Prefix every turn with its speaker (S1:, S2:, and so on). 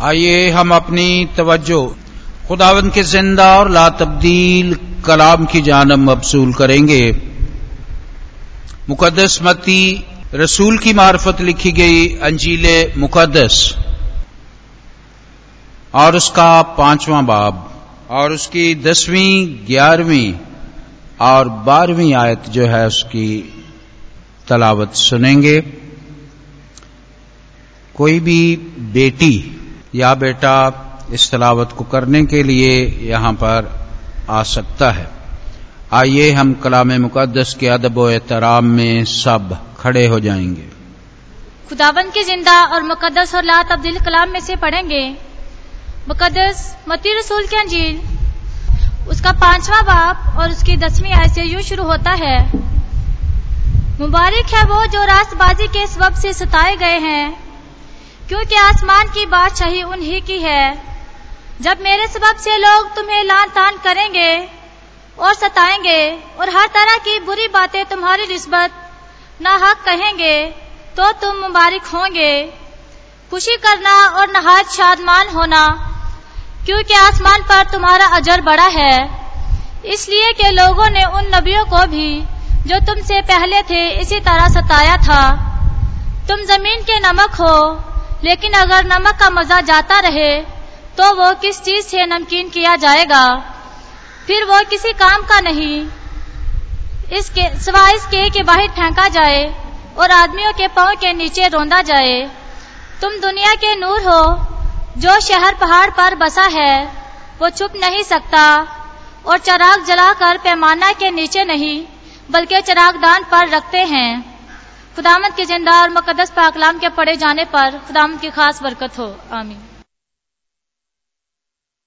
S1: आइए हम अपनी तवज्जो, खुदावन के ज़िंदा और ला तब्दील कलाम की जानब मबसूल करेंगे। मुकदस मती रसूल की मार्फत लिखी गई अंजील मुकदस और उसका पांचवां बाब और उसकी दसवीं, ग्यारहवीं और बारहवीं आयत जो है उसकी तलावत सुनेंगे। कोई भी बेटी या बेटा, इस तलावत को करने के लिए यहाँ पर आ सकता है। आइए हम कलाम मुकदस के अदब व एहतराम में सब खड़े हो जाएँगे।
S2: खुदावन के ज़िंदा और मुकदस और ला तब्दील कलाम में से पढ़ेंगे। मुकदस मती रसूल के अंजील। उसका पांचवा बाप और उसकी दसवीं आय से यूँ शुरू होता है। मुबारक है वो जो रास्तबाजी के सबब से सताए गए हैं। क्योंकि आसमान की बादशाही उन्हीं की है। जब मेरे सबब से लोग तुम्हें लान तान करेंगे और सताएँगे और हर तरह की बुरी बातें तुम्हारी निस्बत ना हक कहेंगे तो तुम मुबारक होंगे। खुशी करना और नहायत शादमान होना, क्योंकि आसमान पर तुम्हारा अजर बड़ा है। इसलिए कि लोगों ने उन नबियों को भी, जो तुमसे पहले थे, इसी तरह सताया था। तुम ज़मीन के नमक हो लेकिन अगर नमक का मज़ा जाता रहे तो वो किस चीज़ से नमकीन किया जाएगा? फिर वो किसी काम का नहीं। इसके, सिवाय इसके कि बाहर फेंका जाए और आदमियों के पाँव के नीचे रोंदा जाए। तुम दुनिया के नूर हो, जो शहर पहाड़ पर बसा है, वो छुप नहीं सकता और चराग जलाकर पैमाना के नीचे नहीं, बल्कि चरागदान पर रखते हैं। खुदामत के ज़िंदा और मुकदस पाकलाम के पढ़े जाने पर खुदामत की खास बरकत हो। आमीन।